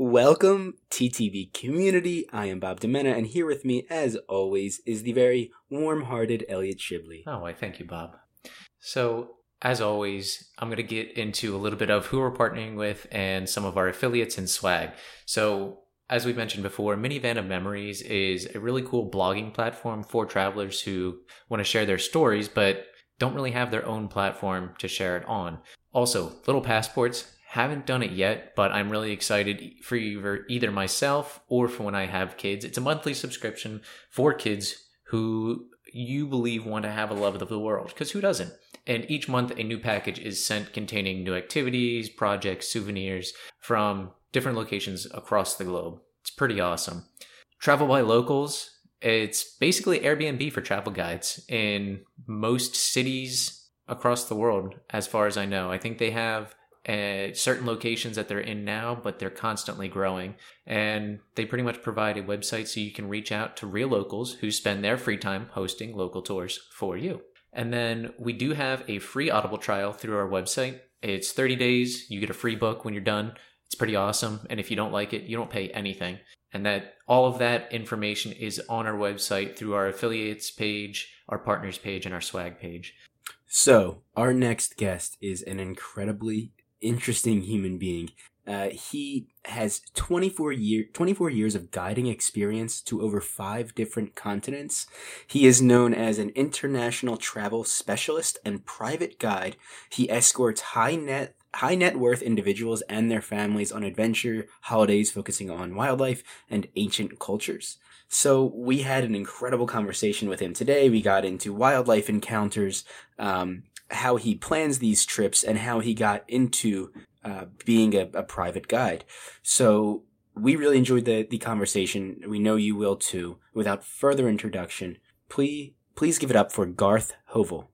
Welcome, TTB community. I am Bob Demena, and here with me, as always, is the very warm hearted Elliot Shibley. Oh, I thank you, Bob. So, as always, I'm going to get into a little bit of who we're partnering with and some of our affiliates and swag. So, as we mentioned before, Minivan of Memories is a really cool blogging platform for travelers who want to share their stories, but don't really have their own platform to share it on. Also, Little Passports haven't done it yet, but I'm really excited for either myself or for when I have kids. It's a monthly subscription for kids who you believe want to have a love of the world, because who doesn't? And each month, a new package is sent containing new activities, projects, souvenirs from different locations across the globe. It's pretty awesome. Travel by Locals, it's basically Airbnb for travel guides in most cities across the world, as far as I know. I think they have uh, certain locations that they're in now, but they're constantly growing. And they pretty much provide a website so you can reach out to real locals who spend their free time hosting local tours for you. And then we do have a free Audible trial through our website. It's 30 days. You get a free book when you're done. It's pretty awesome. And if you don't like it, you don't pay anything. And that all of that information is on our website through our affiliates page, our partners page, and our swag page. So, our next guest is an incredibly interesting human being. Uh, he has 24 year 24 years of guiding experience to over five different continents. He is known as an international travel specialist and private guide. He escorts high net high net worth individuals and their families on adventure holidays focusing on wildlife and ancient cultures. So we had an incredible conversation with him today. We got into wildlife encounters, um, how he plans these trips and how he got into uh, being a, a, private guide. So we really enjoyed the, the conversation. We know you will too. Without further introduction, please please give it up for Garth Hovel.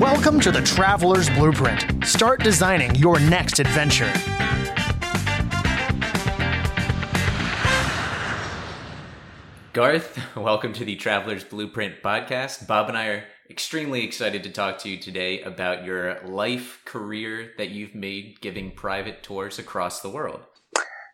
Welcome to the Traveler's Blueprint. Start designing your next adventure. Garth, welcome to the Traveler's Blueprint podcast. Bob and I are extremely excited to talk to you today about your life career that you've made giving private tours across the world.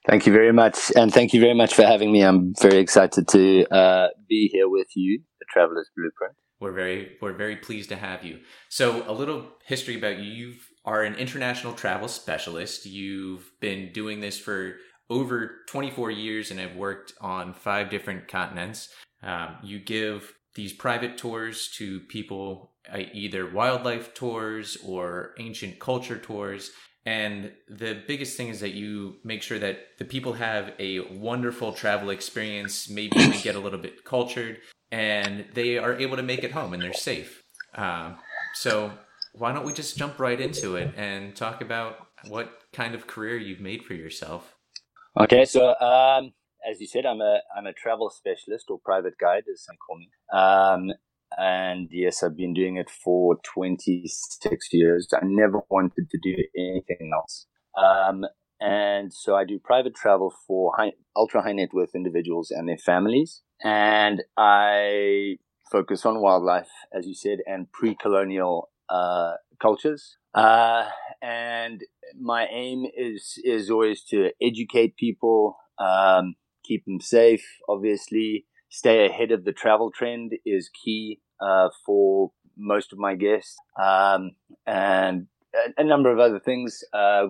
Thank you very much. And thank you very much for having me. I'm very excited to uh, be here with you, the Traveler's Blueprint. We're very, we're very pleased to have you. So, a little history about you. You are an international travel specialist. You've been doing this for over 24 years and have worked on five different continents. Um, you give these private tours to people, uh, either wildlife tours or ancient culture tours. And the biggest thing is that you make sure that the people have a wonderful travel experience, maybe even get a little bit cultured, and they are able to make it home and they're safe. Um, so, why don't we just jump right into it and talk about what kind of career you've made for yourself Okay, so um, as you said, I'm a I'm a travel specialist or private guide, as some call me. Um, and yes, I've been doing it for 26 years. I never wanted to do anything else. Um, and so I do private travel for high, ultra high net worth individuals and their families. And I focus on wildlife, as you said, and pre colonial uh, cultures. Uh, and my aim is is always to educate people, um, keep them safe. Obviously, stay ahead of the travel trend is key uh, for most of my guests, um, and a, a, number of other things. Uh,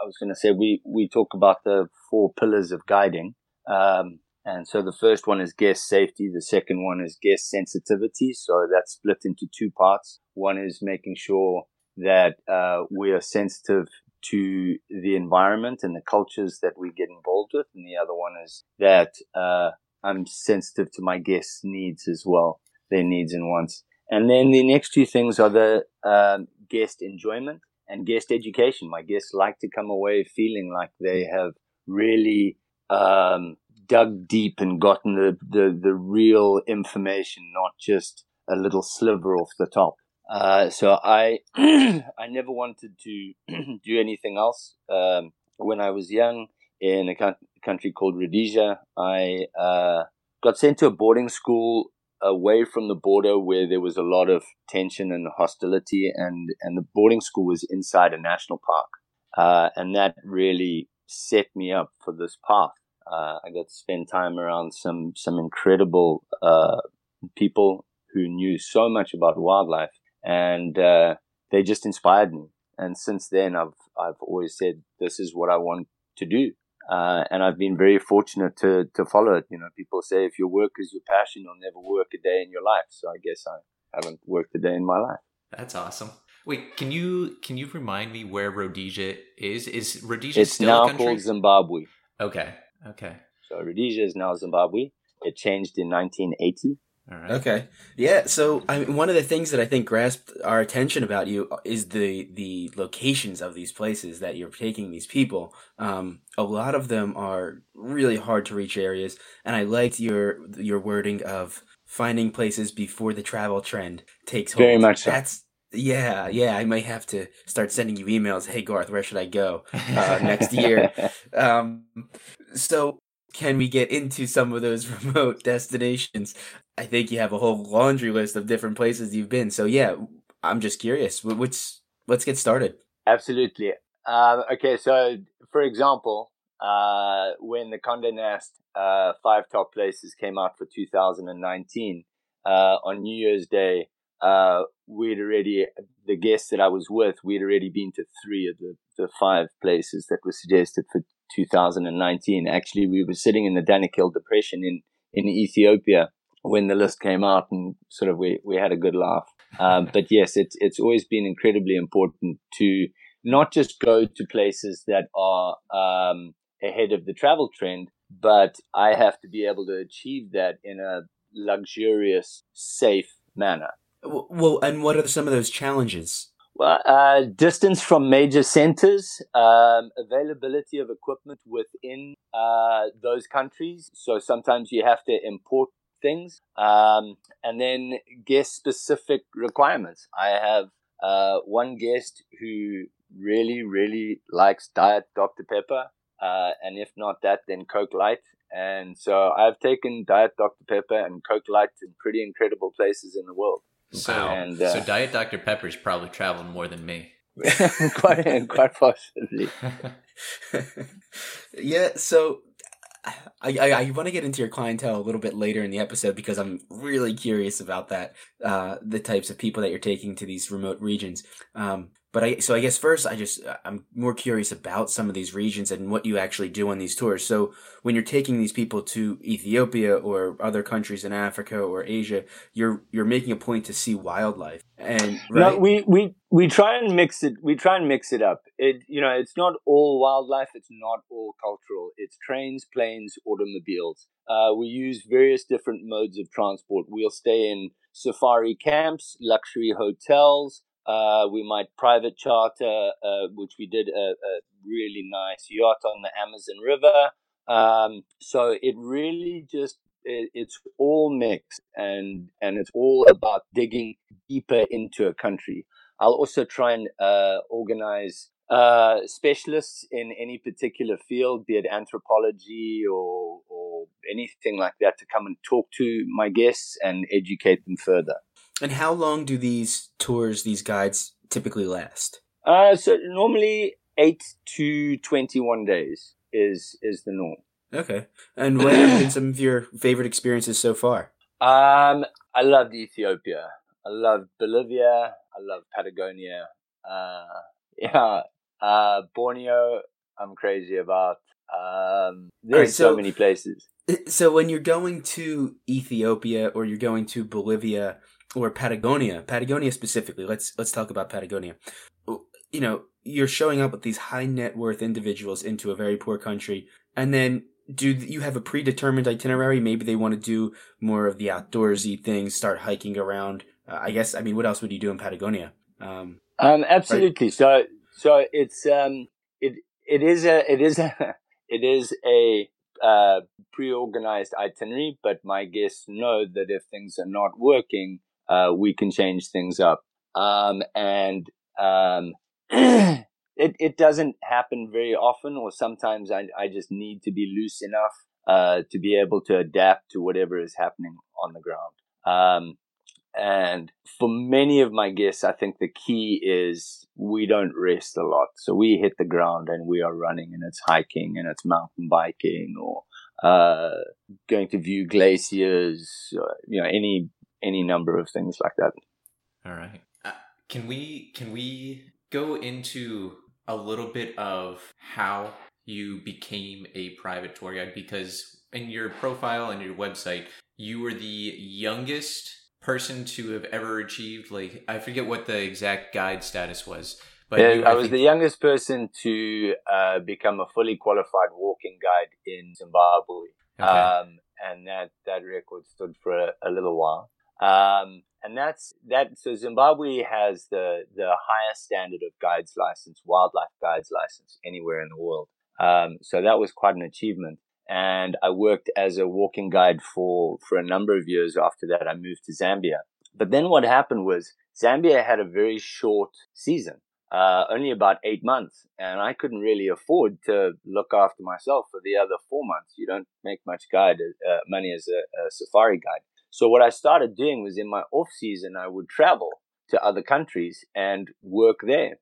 I was going to say we we talk about the four pillars of guiding. Um, and so the first one is guest safety. The second one is guest sensitivity. So that's split into two parts. One is making sure that uh, we are sensitive to the environment and the cultures that we get involved with. And the other one is that uh, I'm sensitive to my guests' needs as well, their needs and wants. And then the next two things are the um, guest enjoyment and guest education. My guests like to come away feeling like they have really um, dug deep and gotten the, the, the real information, not just a little sliver off the top. Uh, so I I never wanted to do anything else. Um, when I was young, in a country called Rhodesia, I uh, got sent to a boarding school away from the border where there was a lot of tension and hostility, and, and the boarding school was inside a national park. Uh, and that really set me up for this path. Uh, I got to spend time around some, some incredible uh, people who knew so much about wildlife, and uh, they just inspired me. And since then, I've I've always said this is what I want to do. Uh, and I've been very fortunate to to follow it. You know, people say if your work is your passion, you'll never work a day in your life. So I guess I haven't worked a day in my life. That's awesome. Wait, can you can you remind me where Rhodesia is? Is Rhodesia it's still now called Zimbabwe. Okay, okay, So Rhodesia is now Zimbabwe. It changed in 1980. All right. Okay. Yeah. So, I mean, one of the things that I think grasped our attention about you is the the locations of these places that you're taking these people. Um, a lot of them are really hard to reach areas, and I liked your your wording of finding places before the travel trend takes hold. Very much so. That's yeah, yeah. I might have to start sending you emails. Hey, Garth, where should I go uh, next year? Um, so can we get into some of those remote destinations? I think you have a whole laundry list of different places you've been. So yeah, I'm just curious. Which let's get started. Absolutely. Um, okay, so for example, uh, when the Condé Nast uh, five top places came out for 2019 uh, on New Year's Day, uh, we'd already the guests that I was with, we'd already been to three of the, the five places that were suggested for 2019. Actually, we were sitting in the Danakil Depression in in Ethiopia when the list came out, and sort of we we had a good laugh. Um, but yes, it's it's always been incredibly important to not just go to places that are um, ahead of the travel trend, but I have to be able to achieve that in a luxurious, safe manner. Well, and what are some of those challenges? Well, uh, distance from major centers, um, availability of equipment within uh, those countries. So sometimes you have to import things, um, and then guest specific requirements. I have uh, one guest who really, really likes Diet Dr. Pepper, uh, and if not that, then Coke Light. And so I've taken Diet Dr. Pepper and Coke Light to pretty incredible places in the world. So, And, uh, so Diet Dr Pepper's probably traveled more than me. quite, quite possibly. yeah, so I, I, I want to get into your clientele a little bit later in the episode because I'm really curious about that, uh, the types of people that you're taking to these remote regions. Um, but I, so I guess first I just, I'm more curious about some of these regions and what you actually do on these tours. So when you're taking these people to Ethiopia or other countries in Africa or Asia, you're, you're making a point to see wildlife and, right? No, we, we, we try and mix it. We try and mix it up. It, you know, it's not all wildlife. It's not all cultural. It's trains, planes, automobiles. Uh, we use various different modes of transport. We'll stay in safari camps, luxury hotels. Uh, we might private charter, uh, which we did a, a really nice yacht on the Amazon River. Um, so it really just it, it's all mixed and and it's all about digging deeper into a country. I'll also try and uh, organize uh, specialists in any particular field, be it anthropology or, or anything like that, to come and talk to my guests and educate them further. And how long do these tours, these guides typically last? Uh, so normally eight to twenty-one days is is the norm. Okay. And what have been some of your favorite experiences so far? Um, I loved Ethiopia. I loved Bolivia. I love Patagonia. Uh, yeah, uh, Borneo. I'm crazy about. Um, there's Alright, so, so- many places. So when you're going to Ethiopia or you're going to Bolivia or Patagonia, Patagonia specifically, let's let's talk about Patagonia. You know, you're showing up with these high net worth individuals into a very poor country, and then do you have a predetermined itinerary? Maybe they want to do more of the outdoorsy things, start hiking around. Uh, I guess. I mean, what else would you do in Patagonia? Um, Um, absolutely. So, so it's um, it it is a it is a it is a uh, pre-organized itinerary, but my guests know that if things are not working, uh, we can change things up. Um, and um, it it doesn't happen very often, or sometimes I I just need to be loose enough uh, to be able to adapt to whatever is happening on the ground. Um, and for many of my guests, I think the key is we don't rest a lot. So we hit the ground and we are running and it's hiking and it's mountain biking or uh, going to view glaciers, uh, you know, any any number of things like that. All right. Uh, can we can we go into a little bit of how you became a private tour guide because in your profile and your website you were the youngest person to have ever achieved like I forget what the exact guide status was but yeah, you, I, I, was think... the youngest person to uh, become a fully qualified walking guide in Zimbabwe. Okay. Um, and that, that record stood for a, a little while. Um, and that's that. So Zimbabwe has the the highest standard of guides license, wildlife guides license anywhere in the world. Um, so that was quite an achievement. And I worked as a walking guide for for a number of years. After that, I moved to Zambia. But then what happened was Zambia had a very short season uh, only about eight months, and I couldn't really afford to look after myself for the other four months. You don't make much guide uh, money as a, a, safari guide. So what I started doing was in my off season, I would travel to other countries and work there.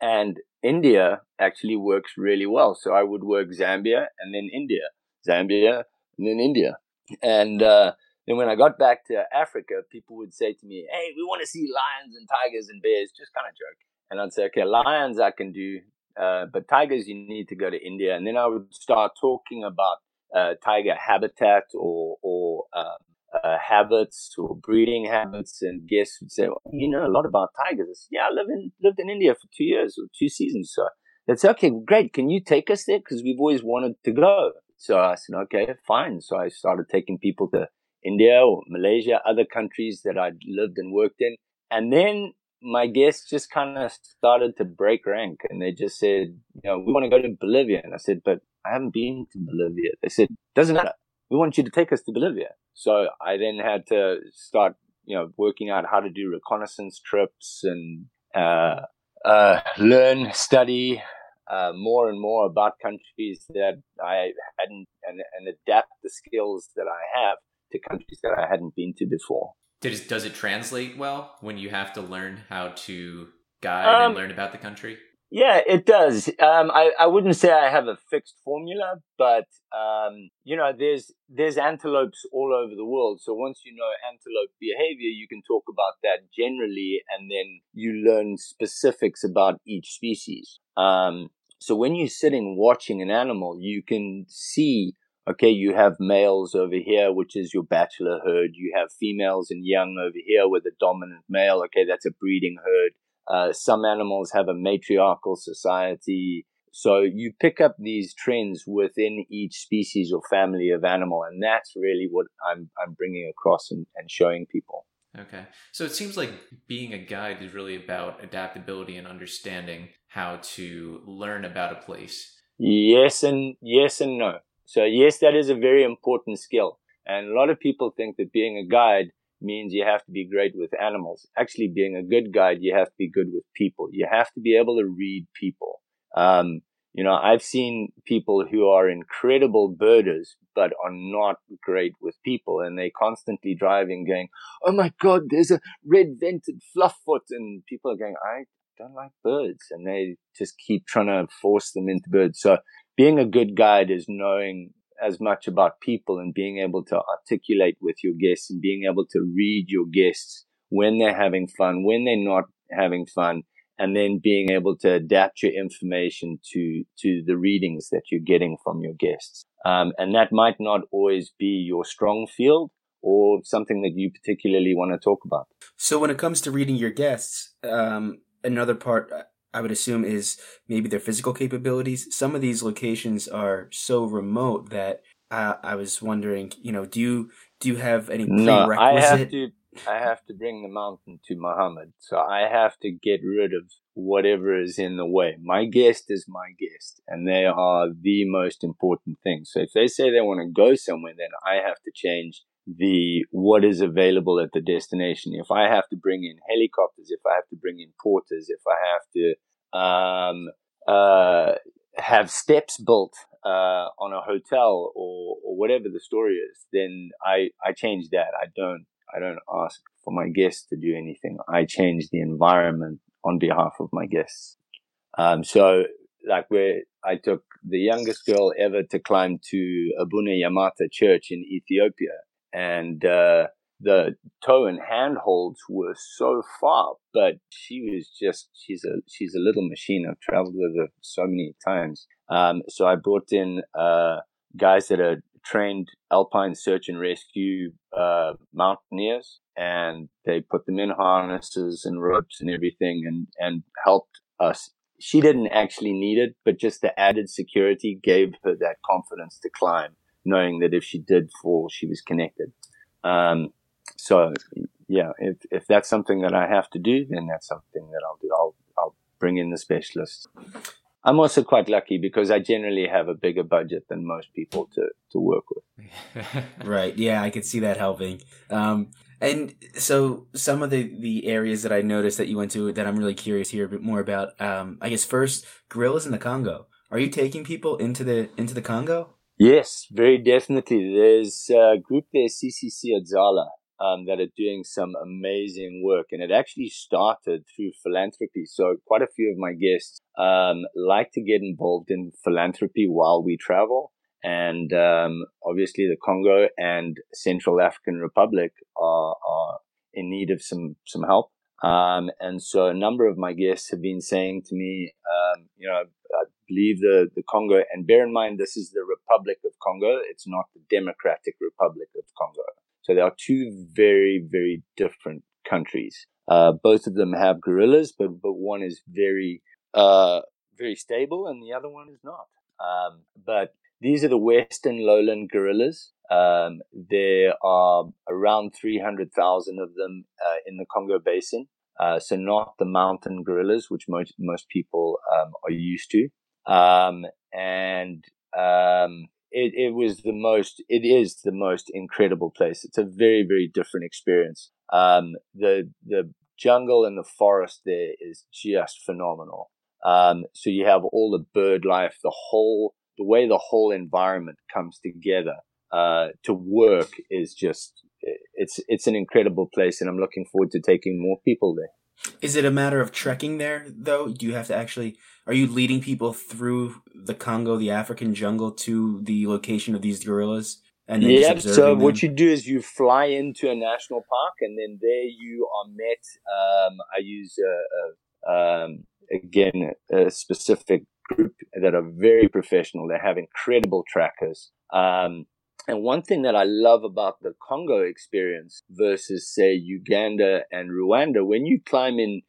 And India actually works really well. So I would work Zambia and then India, Zambia and then India. And uh, then when I got back to Africa, people would say to me, "Hey, we want to see lions and tigers and bears." Just kind of joke and I'd say, okay, lions I can do, uh, but tigers you need to go to India. And then I would start talking about uh, tiger habitat or or um, uh, habits or breeding habits, and guests would say, well, you know a lot about tigers. I said, yeah, I live in lived in India for two years or two seasons, so. It's okay, great. Can you take us there? Because we've always wanted to go. So I said, okay, fine. So I started taking people to India or Malaysia, other countries that I'd lived and worked in. And then my guests just kind of started to break rank and they just said, you know, we want to go to Bolivia. And I said, but I haven't been to Bolivia. They said, doesn't matter. We want you to take us to Bolivia. So I then had to start, you know, working out how to do reconnaissance trips and, uh, uh, learn, study, uh, more and more about countries that I hadn't and, and adapt the skills that I have to countries that I hadn't been to before. Does does it translate well when you have to learn how to guide um, and learn about the country? Yeah, it does. Um, I, I wouldn't say I have a fixed formula, but um, you know, there's there's antelopes all over the world. So once you know antelope behavior, you can talk about that generally, and then you learn specifics about each species. Um, so when you're sitting watching an animal, you can see okay, you have males over here, which is your bachelor herd. You have females and young over here with a dominant male. Okay, that's a breeding herd. Uh, some animals have a matriarchal society. So you pick up these trends within each species or family of animal, and that's really what I'm I'm bringing across and, and showing people. Okay, so it seems like being a guide is really about adaptability and understanding how to learn about a place. Yes and yes and no. So yes, that is a very important skill. And a lot of people think that being a guide means you have to be great with animals. Actually, being a good guide, you have to be good with people. You have to be able to read people. Um, you know, I've seen people who are incredible birders, but are not great with people. And they're constantly driving going, Oh my God, there's a red vented flufffoot. And people are going, I don't like birds. And they just keep trying to force them into birds. So being a good guide is knowing as much about people and being able to articulate with your guests and being able to read your guests when they're having fun, when they're not having fun, and then being able to adapt your information to to the readings that you're getting from your guests. Um, and that might not always be your strong field or something that you particularly want to talk about. So when it comes to reading your guests, um, another part I would assume is maybe their physical capabilities. Some of these locations are so remote that uh, I was wondering, you know, do you do you have any no, I have to I have to bring the mountain to Muhammad. So I have to get rid of whatever is in the way. My guest is my guest, and they are the most important thing. So if they say they want to go somewhere, then I have to change the what is available at the destination. If I have to bring in helicopters, if I have to bring in porters, if I have to um, uh, have steps built uh, on a hotel or, or whatever the story is, then I, I change that. I don't I don't ask for my guests to do anything. I change the environment on behalf of my guests. Um, so like where I took the youngest girl ever to climb to Abuna Yemata Church in Ethiopia, and uh, the toe and handholds were so far, but she was just she's a she's a little machine. I've traveled with her so many times. Um, so I brought in uh, guys that are trained alpine search and rescue uh, mountaineers, and they put them in harnesses and ropes and everything, and and helped us. She didn't actually need it, but just the added security gave her that confidence to climb, knowing that if she did fall, she was connected. Um, so yeah, if if that's something that I have to do, then that's something that I'll do. I'll I'll bring in the specialist. I'm also quite lucky because I generally have a bigger budget than most people to, to work with. right. Yeah, I could see that helping. Um, and so some of the, the areas that I noticed that you went to that I'm really curious here a bit more about. Um, I guess first, gorillas in the Congo. Are you taking people into the into the Congo? Yes, very definitely. There's a group there, CCC Odzala, um, that are doing some amazing work. And it actually started through philanthropy. So quite a few of my guests um, like to get involved in philanthropy while we travel. And um, obviously, the Congo and Central African Republic are, are in need of some some help. Um, and so a number of my guests have been saying to me, um, you know, I believe the, the Congo, and bear in mind, this is the Republic of Congo. It's not the Democratic Republic of Congo. So there are two very, very different countries. Uh, both of them have gorillas, but, but one is very, uh, very stable and the other one is not. Um, but these are the Western lowland gorillas. Um, there are around 300,000 of them uh, in the Congo Basin. Uh, so not the mountain gorillas, which most, most people um, are used to. Um, and um, it, it was the most, it is the most incredible place. It's a very, very different experience. Um, the, the jungle and the forest there is just phenomenal. Um, so you have all the bird life, the whole, the way the whole environment comes together, uh, to work is just, it's, it's an incredible place and I'm looking forward to taking more people there. Is it a matter of trekking there though? Do you have to actually are you leading people through the Congo, the African jungle to the location of these gorillas? And then yeah, so them? what you do is you fly into a national park and then there you are met um, I use a, a, um, again a specific group that are very professional. They have incredible trackers. Um, and one thing that I love about the Congo experience versus, say, Uganda and Rwanda, when you climb in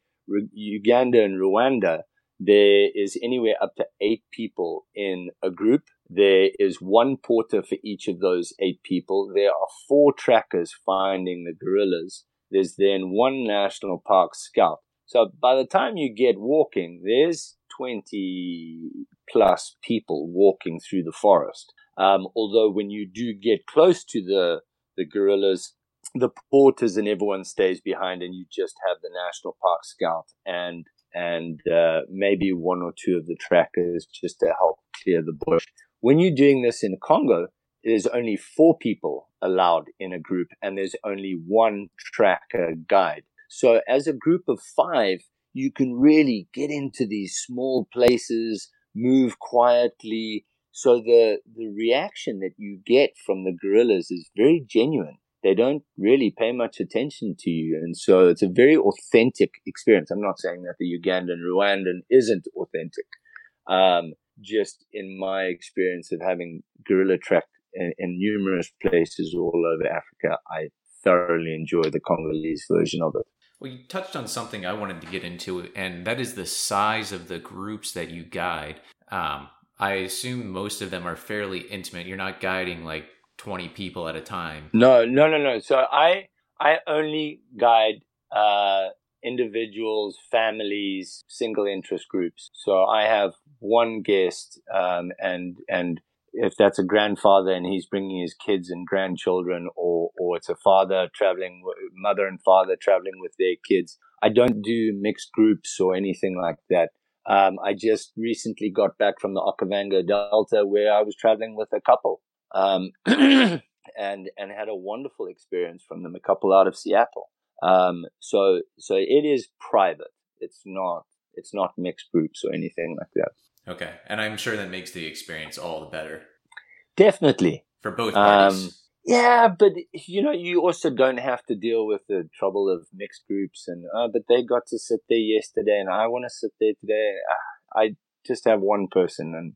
Uganda and Rwanda, there is anywhere up to eight people in a group. There is one porter for each of those eight people. There are four trackers finding the gorillas. There's then one national park scout. So by the time you get walking, there's 20 plus people walking through the forest. Um, although when you do get close to the the gorillas, the porters and everyone stays behind, and you just have the national park scout and and uh, maybe one or two of the trackers just to help clear the bush. When you're doing this in Congo, there's only four people allowed in a group, and there's only one tracker guide. So as a group of five, you can really get into these small places, move quietly, so the, the reaction that you get from the gorillas is very genuine. They don't really pay much attention to you. And so it's a very authentic experience. I'm not saying that the Ugandan Rwandan isn't authentic. Um, just in my experience of having gorilla tracked in, in numerous places all over Africa, I thoroughly enjoy the Congolese version of it. Well, you touched on something I wanted to get into, and that is the size of the groups that you guide. Um, I assume most of them are fairly intimate. You're not guiding like 20 people at a time. No, no, no, no. So I I only guide uh, individuals, families, single interest groups. So I have one guest, um, and and if that's a grandfather and he's bringing his kids and grandchildren, or or it's a father traveling, mother and father traveling with their kids, I don't do mixed groups or anything like that. Um, I just recently got back from the Okavango Delta where I was traveling with a couple. Um, and and had a wonderful experience from them. A couple out of Seattle. Um, so so it is private. It's not it's not mixed groups or anything like that. Okay, and I'm sure that makes the experience all the better. Definitely for both parties. Um, yeah, but you know, you also don't have to deal with the trouble of mixed groups and uh, but they got to sit there yesterday and I want to sit there today. Ah, I just have one person and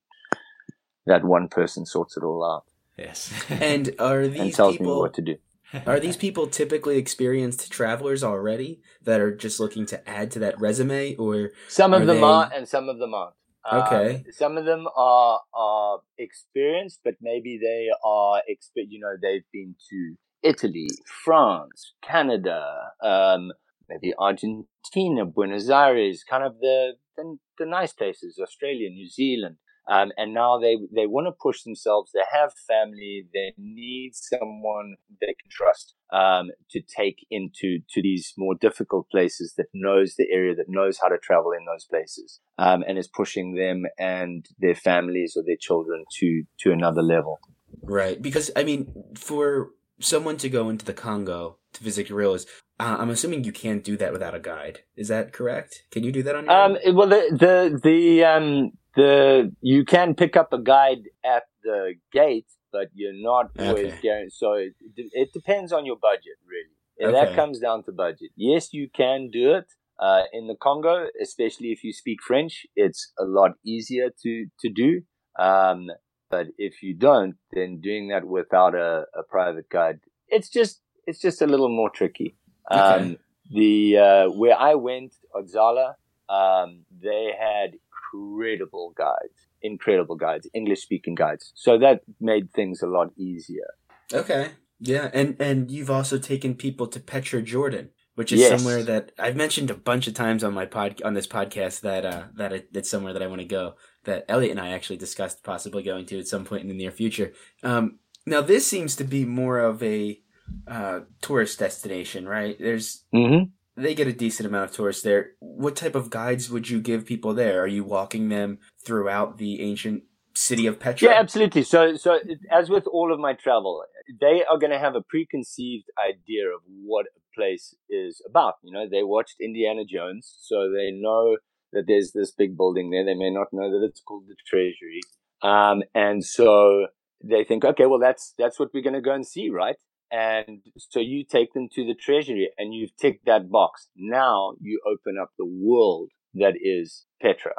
that one person sorts it all out. Yes. and are these and tells people me what to do. Are these people typically experienced travelers already that are just looking to add to that resume, or some of them they... are and some of them aren't? Okay. Um, some of them are are experienced, but maybe they are exp- You know, they've been to Italy, France, Canada, um, maybe Argentina, Buenos Aires, kind of the, the the nice places, Australia, New Zealand. Um, and now they they want to push themselves. They have family. They need someone they can trust um, to take into to these more difficult places that knows the area, that knows how to travel in those places, um, and is pushing them and their families or their children to to another level. Right, because I mean, for someone to go into the Congo to visit gorillas, uh, I'm assuming you can't do that without a guide. Is that correct? Can you do that on your um, own? Well, the the the um the you can pick up a guide at the gate, but you're not always okay. guaranteed. So it, it depends on your budget, really. And okay. that comes down to budget. Yes, you can do it. Uh, in the Congo, especially if you speak French, it's a lot easier to, to do. Um, but if you don't, then doing that without a, a private guide, it's just, it's just a little more tricky. Okay. Um, the, uh, where I went, Odzala, um, they had incredible guides, incredible guides, English speaking guides. So that made things a lot easier. Okay. Yeah, and and you've also taken people to Petra, Jordan, which is yes. somewhere that I've mentioned a bunch of times on my pod on this podcast that uh that it, it's somewhere that I want to go. That Elliot and I actually discussed possibly going to at some point in the near future. Um, now this seems to be more of a uh, tourist destination, right? There's mm-hmm they get a decent amount of tourists there. What type of guides would you give people there? Are you walking them throughout the ancient city of Petra? Yeah, absolutely. So, so as with all of my travel, they are going to have a preconceived idea of what a place is about. You know, they watched Indiana Jones, so they know that there's this big building there. They may not know that it's called the Treasury, um, and so they think, okay, well, that's that's what we're going to go and see, right? And so you take them to the treasury and you've ticked that box. Now you open up the world that is Petra.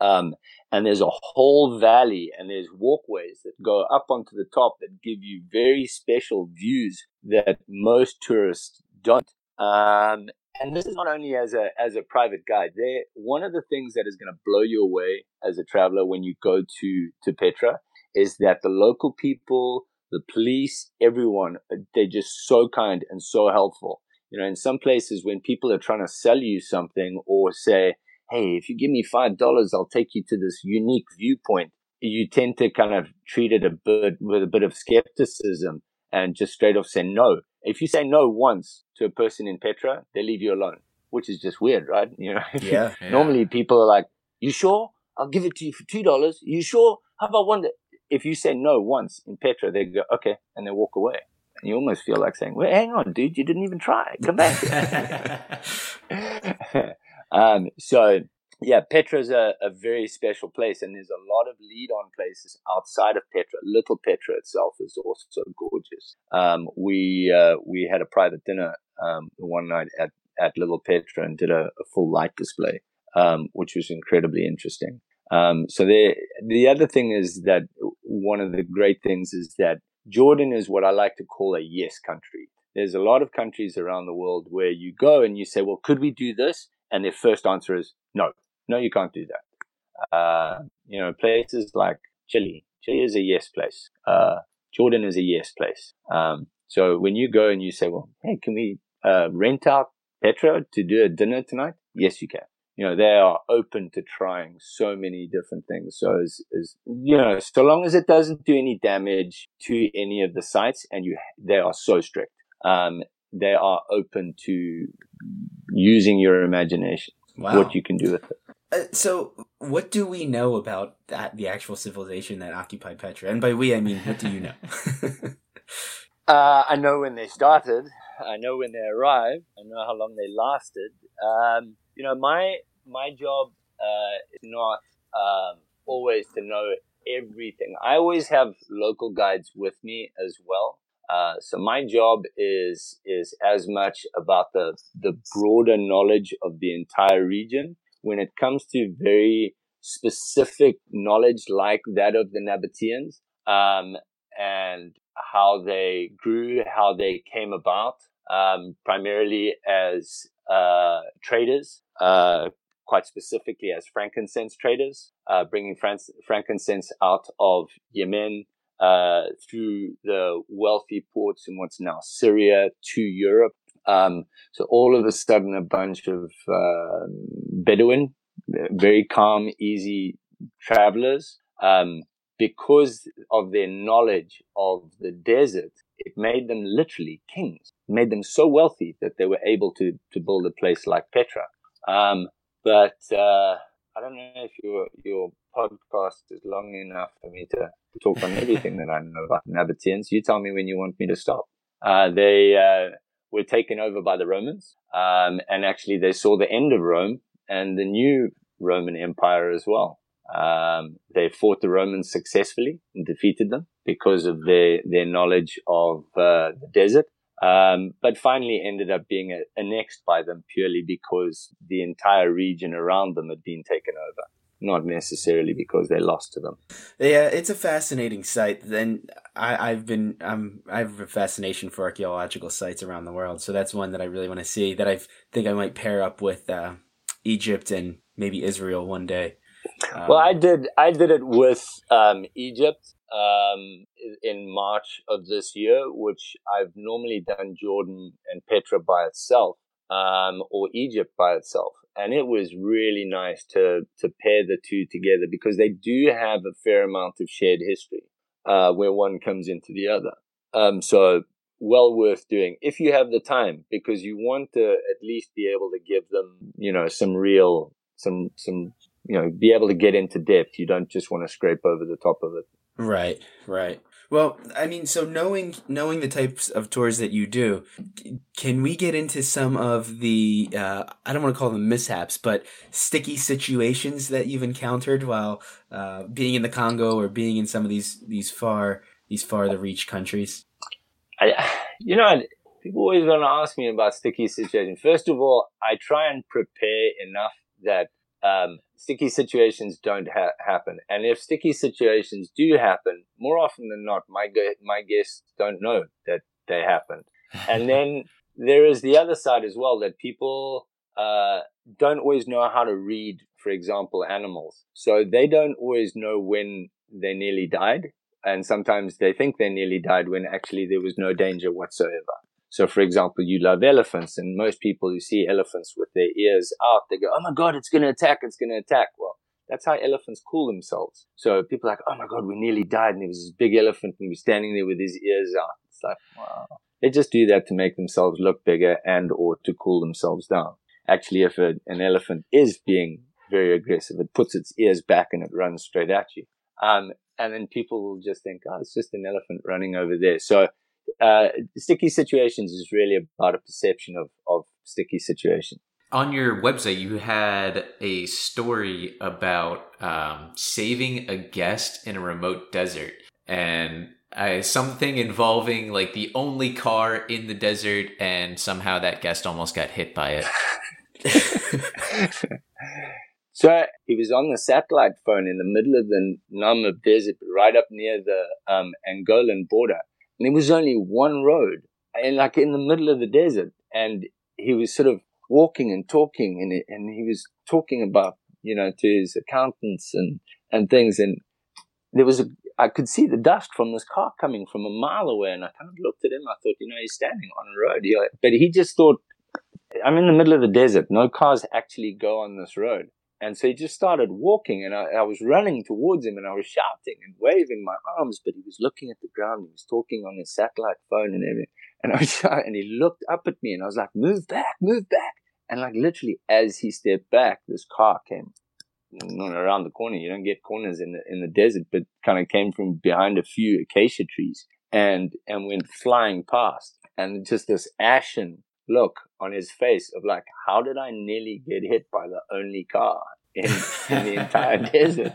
Um, and there's a whole valley and there's walkways that go up onto the top that give you very special views that most tourists don't. Um, and this is not only as a as a private guide. There, one of the things that is going to blow you away as a traveler when you go to to Petra is that the local people the police, everyone, uh, they're just so kind and so helpful. You know, in some places when people are trying to sell you something or say, Hey, if you give me five dollars, I'll take you to this unique viewpoint. You tend to kind of treat it a bit with a bit of skepticism and just straight off say no. If you say no once to a person in Petra, they leave you alone, which is just weird, right? You know, yeah. yeah. normally people are like, you sure? I'll give it to you for two dollars. You sure? How about one? If you say no once in Petra, they go, okay, and they walk away. And you almost feel like saying, well, hang on, dude, you didn't even try. Come back. um, so, yeah, Petra's a, a very special place, and there's a lot of lead on places outside of Petra. Little Petra itself is also gorgeous. Um, we, uh, we had a private dinner um, one night at, at Little Petra and did a, a full light display, um, which was incredibly interesting. Um, so the the other thing is that one of the great things is that Jordan is what I like to call a yes country. There's a lot of countries around the world where you go and you say, well, could we do this? And their first answer is no, no, you can't do that. Uh, you know, places like Chile, Chile is a yes place. Uh, Jordan is a yes place. Um, so when you go and you say, well, hey, can we uh, rent out Petra to do a dinner tonight? Yes, you can you know, they are open to trying so many different things. So as, as, you know, so long as it doesn't do any damage to any of the sites and you, they are so strict. Um, they are open to using your imagination, wow. what you can do with it. Uh, so, what do we know about that the actual civilization that occupied Petra? And by we, I mean, what do you know? Uh, I know when they started. I know when they arrived. I know how long they lasted. Um, you know, my my job uh, is not um, always to know everything. I always have local guides with me as well. Uh, so my job is is as much about the the broader knowledge of the entire region. When it comes to very specific knowledge like that of the Nabateans, um, and how they grew, how they came about, um, primarily as uh, traders, uh, quite specifically as frankincense traders, uh, bringing frankincense out of Yemen uh, through the wealthy ports in what's now Syria to Europe. Um, so all of a sudden, a bunch of uh, Bedouin, very calm, easy travelers, um, because of their knowledge of the desert, it made them literally kings. It made them so wealthy that they were able to to build a place like Petra. Um, but uh, I don't know if your your podcast is long enough for me to, talk on everything that I know about Nabateans. You tell me when you want me to stop. Uh, they uh, were taken over by the Romans, um, and actually they saw the end of Rome and the new Roman Empire as well. Um, they fought the Romans successfully and defeated them because of their, their knowledge of uh, the desert. Um, but finally ended up being a, annexed by them purely because the entire region around them had been taken over, not necessarily because they lost to them. Yeah, it's a fascinating site. Then I, have been um, I have a fascination for archaeological sites around the world, so that's one that I really want to see. That I think I might pair up with uh, Egypt and maybe Israel one day. Um, well, I did. I did it with um, Egypt um, in March of this year, which I've normally done Jordan and Petra by itself, um, or Egypt by itself, and it was really nice to to pair the two together because they do have a fair amount of shared history, uh, where one comes into the other. Um, so well worth doing if you have the time because you want to at least be able to give them you know some real some some you know, be able to get into depth. You don't just want to scrape over the top of it. Right, right. Well, I mean, so knowing knowing the types of tours that you do, can we get into some of the uh, I don't want to call them mishaps, but sticky situations that you've encountered while uh, being in the Congo or being in some of these these far these farther reach countries? I, you know, people always want to ask me about sticky situations. First of all, I try and prepare enough that um, sticky situations don't ha- happen. And if sticky situations do happen, more often than not, my gu- my guests don't know that they happened. and then there is the other side as well that people uh, don't always know how to read, for example, animals. So they don't always know when they nearly died. And sometimes they think they nearly died when actually there was no danger whatsoever. So, for example, you love elephants, and most people who see elephants with their ears out, they go, "Oh my god, it's going to attack! It's going to attack!" Well, that's how elephants cool themselves. So people are like, "Oh my god, we nearly died," and there was this big elephant, and he was standing there with his ears out. It's like, wow. They just do that to make themselves look bigger and or to cool themselves down. Actually, if a, an elephant is being very aggressive, it puts its ears back and it runs straight at you. Um, and then people will just think, oh, it's just an elephant running over there. So uh, sticky situations is really about a perception of, of sticky situations. On your website, you had a story about um, saving a guest in a remote desert, and uh, something involving like the only car in the desert, and somehow that guest almost got hit by it. so he was on the satellite phone in the middle of the Namib Desert, right up near the um, Angolan border and there was only one road and like in the middle of the desert and he was sort of walking and talking and, and he was talking about you know to his accountants and and things and there was a I could see the dust from this car coming from a mile away and I kind of looked at him I thought you know he's standing on a road. But he just thought I'm in the middle of the desert. No cars actually go on this road and so he just started walking, and I, I, was running towards him, and I was shouting and waving my arms, but he was looking at the ground. He was talking on his satellite phone and everything. And I was, and he looked up at me, and I was like, "Move back, move back!" And like literally, as he stepped back, this car came around the corner. You don't get corners in the in the desert, but kind of came from behind a few acacia trees and and went flying past, and just this ashen look on his face of like, how did I nearly get hit by the only car in, in the entire desert?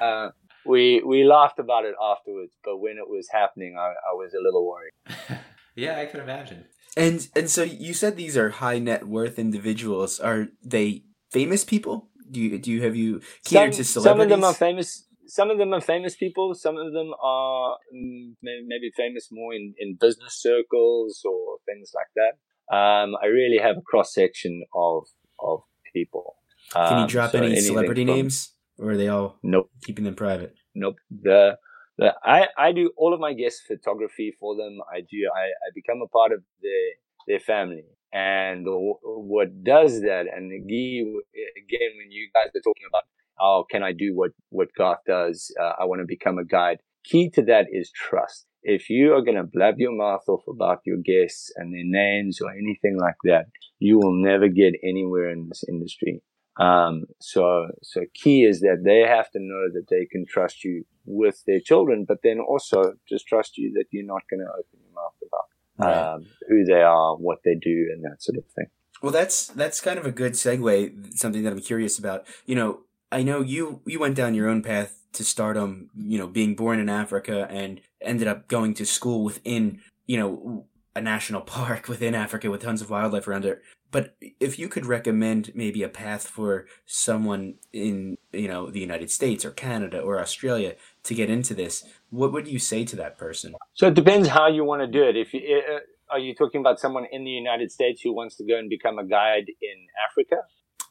Uh, we we laughed about it afterwards, but when it was happening, I, I was a little worried. yeah, I can imagine. And and so you said these are high net worth individuals. Are they famous people? Do you do you have you catered some, to celebrities? Some of them are famous. Some of them are famous people. Some of them are mm, maybe famous more in, in business circles or things like that. Um, I really have a cross section of of people. Can you Um, drop so any celebrity from- names, or are they all Nope. keeping them private? nope. The, the I, I do all of my guest photography for them. I do I, I become a part of their their family. And w- what does that? And Guy, again, when you guys are talking about how can I do what what Garth does, uh, I want to become a guide. Key to that is trust. If you are going to blab your mouth off about your guests and their names or anything like that, you will never get anywhere in this industry. Um, so, so key is that they have to know that they can trust you with their children, but then also just trust you that you're not going to open your mouth about Right. um, who they are, what they do, and that sort of thing. Well, that's that's kind of a good segue. Something that I'm curious about. You know, I know you you went down your own path to stardom. You know, being born in Africa and ended up going to school within you know a national park within Africa with tons of wildlife around it. But if you could recommend maybe a path for someone in you know the United States or Canada or Australia to get into this, what would you say to that person? So it depends how you want to do it. If you, uh, are you talking about someone in the United States who wants to go and become a guide in Africa?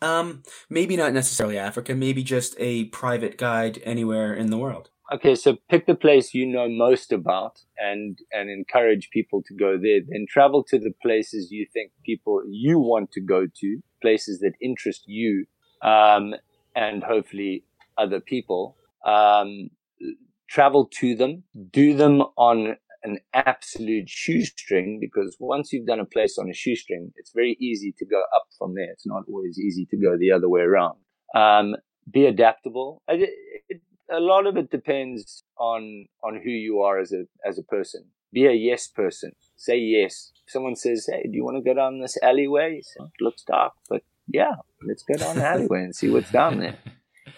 Um, maybe not necessarily Africa, maybe just a private guide anywhere in the world. Okay, so pick the place you know most about and and encourage people to go there. Then travel to the places you think people you want to go to, places that interest you, um, and hopefully other people. Um, travel to them, do them on an absolute shoestring because once you've done a place on a shoestring, it's very easy to go up from there. It's not always easy to go the other way around. Um, be adaptable. It, it, a lot of it depends on on who you are as a as a person. Be a yes person. Say yes. If someone says, "Hey, do you want to go down this alleyway?" Say, it looks dark, but yeah, let's go down the alleyway and see what's down there.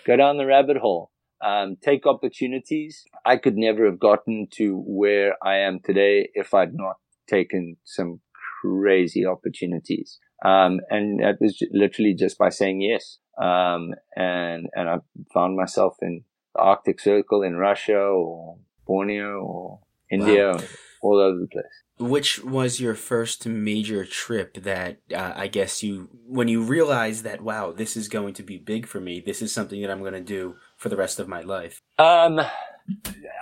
Go down the rabbit hole. Um, take opportunities. I could never have gotten to where I am today if I'd not taken some crazy opportunities. Um, and that was literally just by saying yes. Um, and, and I found myself in the Arctic Circle in Russia or Borneo or India, all over the place. Which was your first major trip that uh, I guess you, when you realized that, wow, this is going to be big for me, this is something that I'm going to do for the rest of my life? Um,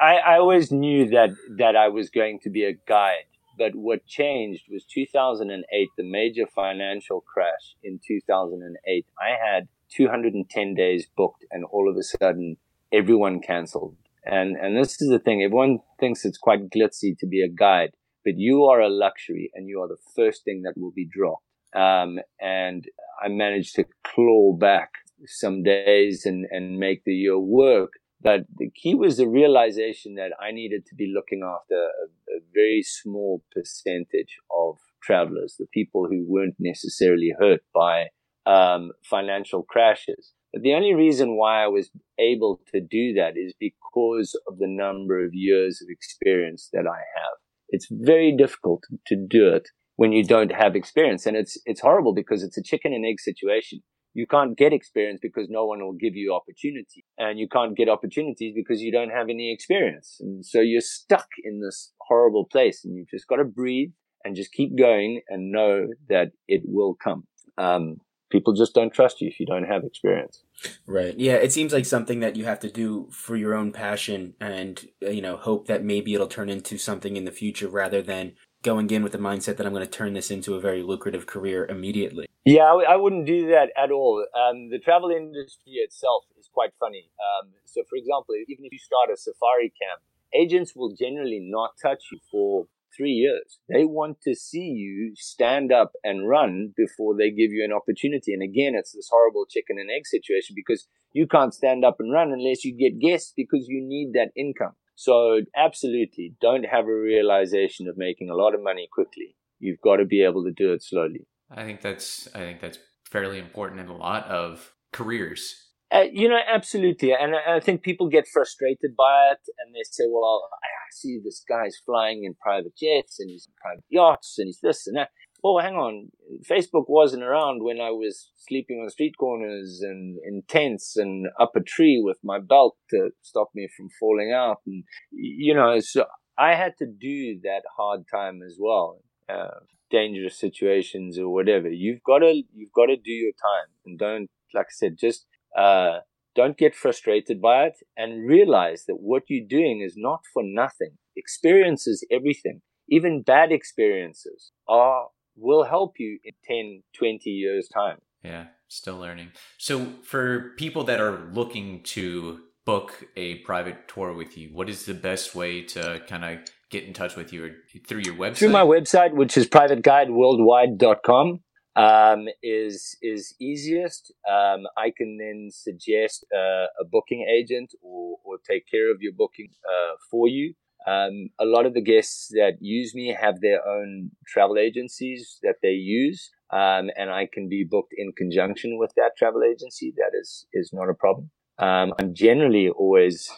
I, I always knew that, that I was going to be a guide. But what changed was 2008, the major financial crash in 2008. I had 210 days booked and all of a sudden everyone canceled. And, and this is the thing. Everyone thinks it's quite glitzy to be a guide, but you are a luxury and you are the first thing that will be dropped. Um, and I managed to claw back some days and, and make the year work. But the key was the realization that I needed to be looking after a, a very small percentage of travelers, the people who weren't necessarily hurt by um, financial crashes. The only reason why I was able to do that is because of the number of years of experience that I have. It's very difficult to do it when you don't have experience. And it's, it's horrible because it's a chicken and egg situation. You can't get experience because no one will give you opportunity. And you can't get opportunities because you don't have any experience. And so you're stuck in this horrible place and you've just got to breathe and just keep going and know that it will come. Um, people just don't trust you if you don't have experience. Right. Yeah, it seems like something that you have to do for your own passion and, uh, you know, hope that maybe it'll turn into something in the future rather than going in with the mindset that I'm going to turn this into a very lucrative career immediately. Yeah, I, w- I wouldn't do that at all. Um, the travel industry itself is quite funny. Um, so, for example, even if you start a safari camp, agents will generally not touch you for three years. They want to see you stand up and run before they give you an opportunity. And again, it's this horrible chicken and egg situation because you can't stand up and run unless you get guests because you need that income. So absolutely, don't have a realization of making a lot of money quickly. You've got to be able to do it slowly. I think that's I think that's fairly important in a lot of careers. Uh, you know, absolutely, and I, I think people get frustrated by it, and they say, "Well, I see this guy's flying in private jets, and he's in private yachts, and he's this and that." Well, hang on. Facebook wasn't around when I was sleeping on street corners and in tents and up a tree with my belt to stop me from falling out. And, you know, so I had to do that hard time as well. Uh, dangerous situations or whatever. You've got to, you've got to do your time and don't, like I said, just, uh, don't get frustrated by it and realize that what you're doing is not for nothing. Experience is everything. Even bad experiences are will help you in 10, 20 years' time. Yeah, still learning. So, for people that are looking to book a private tour with you, what is the best way to kind of get in touch with you or through your website? Through my website, which is privateguideworldwide.com. Um, is is easiest. Um, I can then suggest uh, a booking agent or, or take care of your booking uh, for you. Um, a lot of the guests that use me have their own travel agencies that they use, um, and I can be booked in conjunction with that travel agency. That is is not a problem. Um, I'm generally always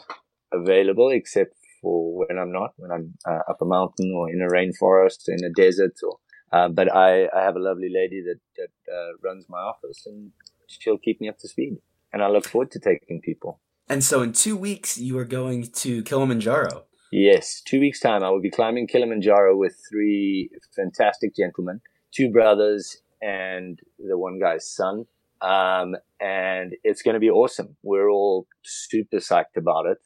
available, except for when I'm not, when I'm uh, up a mountain or in a rainforest, in a desert, or. Uh, but I, I have a lovely lady that that uh, runs my office, and she'll keep me up to speed. And I look forward to taking people. And so, in two weeks, you are going to Kilimanjaro. Yes, two weeks' time, I will be climbing Kilimanjaro with three fantastic gentlemen, two brothers, and the one guy's son. Um, and it's going to be awesome. We're all super psyched about it.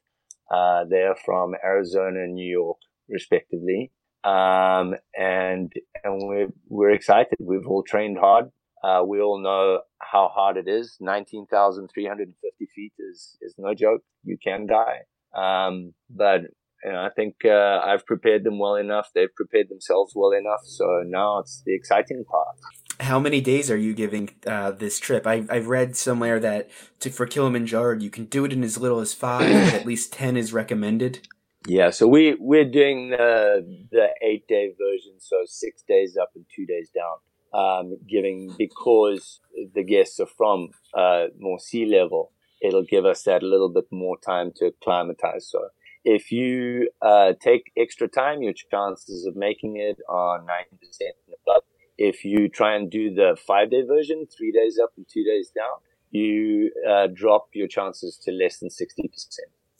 Uh, they're from Arizona and New York, respectively. Um, and, and we're, we're excited. We've all trained hard. Uh, we all know how hard it is. 19,350 feet is, is no joke. You can die. Um, but you know, I think uh, I've prepared them well enough. They've prepared themselves well enough. So now it's the exciting part. How many days are you giving uh, this trip? I, I've read somewhere that to, for Kilimanjaro, you can do it in as little as five. at least ten is recommended. Yeah, so we we're doing the the eight day version, so six days up and two days down. Um, giving because the guests are from uh, more sea level, it'll give us that little bit more time to acclimatize. So if you uh, take extra time, your chances of making it are 90% and above. If you try and do the five day version, three days up and two days down, you uh, drop your chances to less than 60%.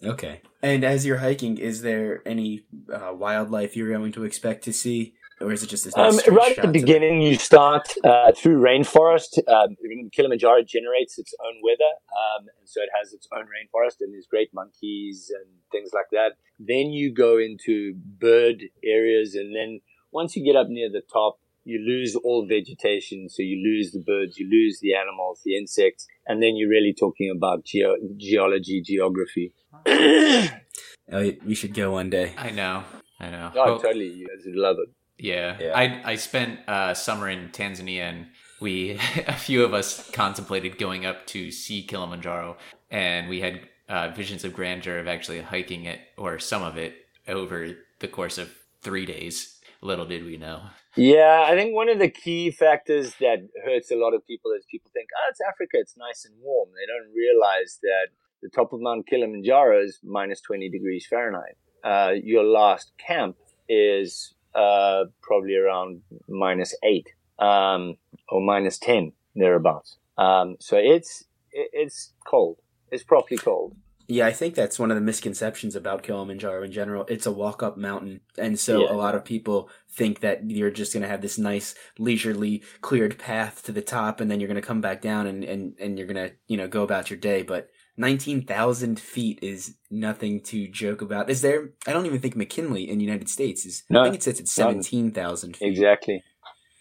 Okay. And as you're hiking, is there any uh, wildlife you're going to expect to see? Or is it just this nice um, right at the beginning? You start uh, through rainforest. Um, Kilimanjaro generates its own weather, um, and so it has its own rainforest, and there's great monkeys and things like that. Then you go into bird areas, and then once you get up near the top, you lose all vegetation. So you lose the birds, you lose the animals, the insects, and then you're really talking about ge- geology, geography. oh, we should go one day. I know. I know. Oh, well, totally. You guys would love it. Yeah. yeah. I I spent uh, summer in Tanzania and we a few of us contemplated going up to see Kilimanjaro and we had uh, visions of grandeur of actually hiking it or some of it over the course of three days. Little did we know. Yeah, I think one of the key factors that hurts a lot of people is people think, oh, it's Africa, it's nice and warm. They don't realize that the top of Mount Kilimanjaro is minus 20 degrees Fahrenheit. Uh, your last camp is uh, probably around minus eight um, or minus 10, thereabouts. Um, so it's, it's cold. It's properly cold. Yeah, I think that's one of the misconceptions about Kilimanjaro in general. It's a walk up mountain. And so yeah. a lot of people think that you're just going to have this nice, leisurely, cleared path to the top, and then you're going to come back down and, and, and you're going to, you know, go about your day. But 19,000 feet is nothing to joke about. Is there, I don't even think McKinley in the United States is, no, I think it sits at 17,000 feet. Exactly.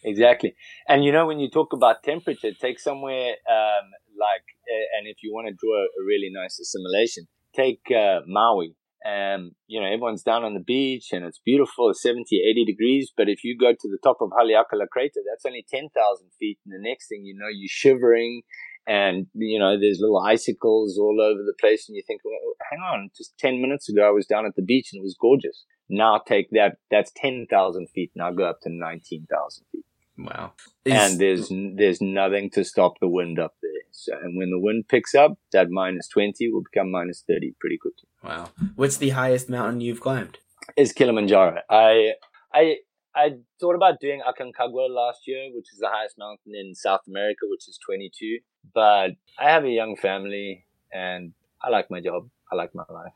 Exactly. And you know, when you talk about temperature, take somewhere um, like, uh, and if you want to draw a really nice assimilation, take uh, Maui. Um, you know, everyone's down on the beach and it's beautiful, it's 70, 80 degrees. But if you go to the top of Haleakala crater, that's only 10,000 feet. And the next thing you know, you're shivering and, you know, there's little icicles all over the place. And you think, well, hang on, just 10 minutes ago, I was down at the beach and it was gorgeous. Now take that, that's 10,000 feet. Now go up to 19,000 feet. Wow. and there's, there's nothing to stop the wind up there. So, and when the wind picks up, that minus 20 will become minus 30 pretty quickly. wow. What's the highest mountain you've climbed? Is Kilimanjaro. I, I, I thought about doing Aconcagua last year, which is the highest mountain in South America, which is 22. But I have a young family and I like my job. I like my life.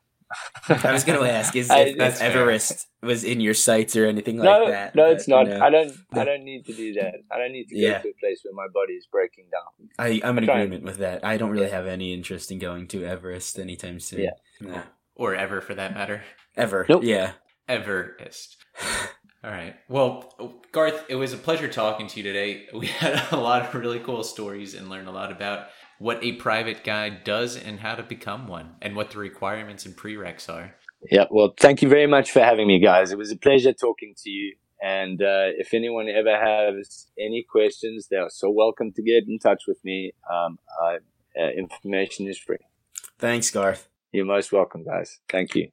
I was going to ask is I- if, if that's fair. Everest was in your sights or anything like that. no, but, it's not. no. I don't. No. I don't need to do that. I don't need to Yeah. go to a place where my body is breaking down. I, I'm in Try. agreement with that. I don't really have any interest in going to Everest anytime soon. Yeah. No. or ever for that matter. Ever. Nope. Yeah. Everest. All right. Well, Garth, it was a pleasure talking to you today. We had a lot of really cool stories and learned a lot about what a private guide does and how to become one and what the requirements and prereqs are. Yeah. Well, thank you very much for having me, guys. It was a pleasure talking to you. And uh, if anyone ever has any questions, they are so welcome to get in touch with me. Um, I, uh, information is free. Thanks, Garth. You're most welcome, guys. Thank you.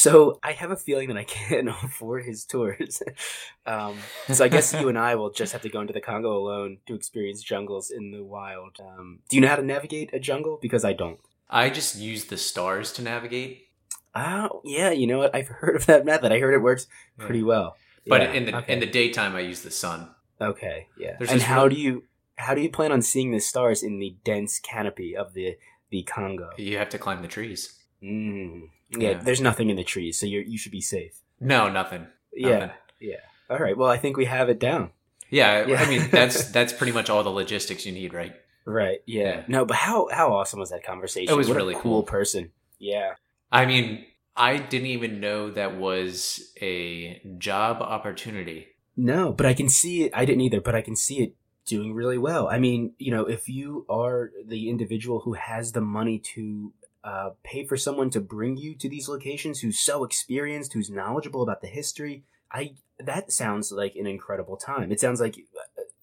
So I have a feeling that I can't afford his tours. um, so I guess you and I will just have to go into the Congo alone to experience jungles in the wild. Um, do you know how to navigate a jungle? Because I don't. I just use the stars to navigate, Oh, yeah. You know what? I've heard of that method. I heard it works pretty well. but Yeah, in the okay. in the daytime I use the sun. okay, yeah. There's and how do you how do you plan on seeing the stars in the dense canopy of the the Congo? You have to climb the trees. Mm. Yeah, Yeah. there's nothing in the trees, so you you should be safe. No, nothing. Yeah, Nothing. yeah. All right. Well, I think we have it down. Yeah, Yeah. I mean that's that's pretty much all the logistics you need, right? Right. Yeah. Yeah. No, but how how awesome was that conversation? It was What a really cool, cool. person. Yeah. I mean, I didn't even know that was a job opportunity. No, but I can see it. I didn't either, but I can see it doing really well. I mean, you know, if you are the individual who has the money to uh, pay for someone to bring you to these locations, who's so experienced, who's knowledgeable about the history, I that sounds like an incredible time. It sounds like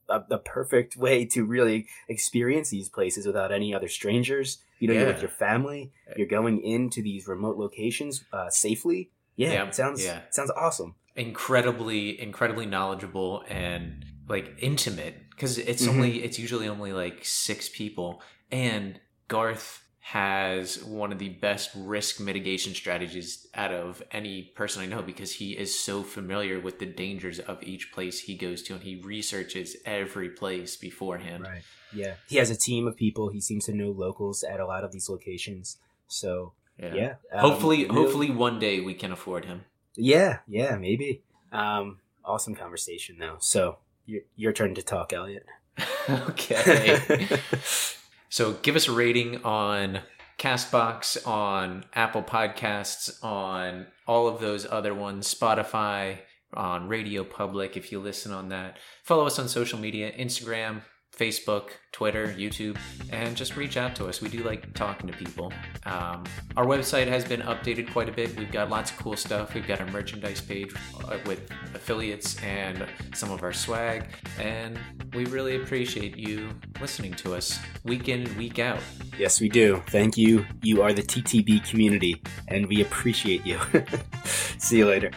a, a perfect way to really experience these places without any other strangers. You know, you're with your family. You're going into these remote locations uh, safely. Yeah, Yeah, it sounds yeah. sounds awesome. Incredibly, incredibly knowledgeable and like intimate because it's Mhm. only it's usually only like six people, and Garth has one of the best risk mitigation strategies out of any person I know because he is so familiar with the dangers of each place he goes to and he researches every place beforehand. Right. Yeah. He has a team of people. He seems to know locals at a lot of these locations. So yeah. um, hopefully, really- hopefully one day we can afford him. Yeah. Yeah. Maybe. Um. Awesome conversation though. So your your turn to talk, Elliot. okay. so give us a rating on Castbox, on Apple Podcasts, on all of those other ones, Spotify, on Radio Public if you listen on that. Follow us on social media Instagram, Facebook, Twitter, YouTube, and just reach out to us. We do like talking to people. Um, our website has been updated quite a bit. We've got lots of cool stuff. We've got our merchandise page uh, with affiliates and some of our swag, and we really appreciate you listening to us week in and week out. yes, we do. Thank you. You are the TTB community, and we appreciate you. See you later.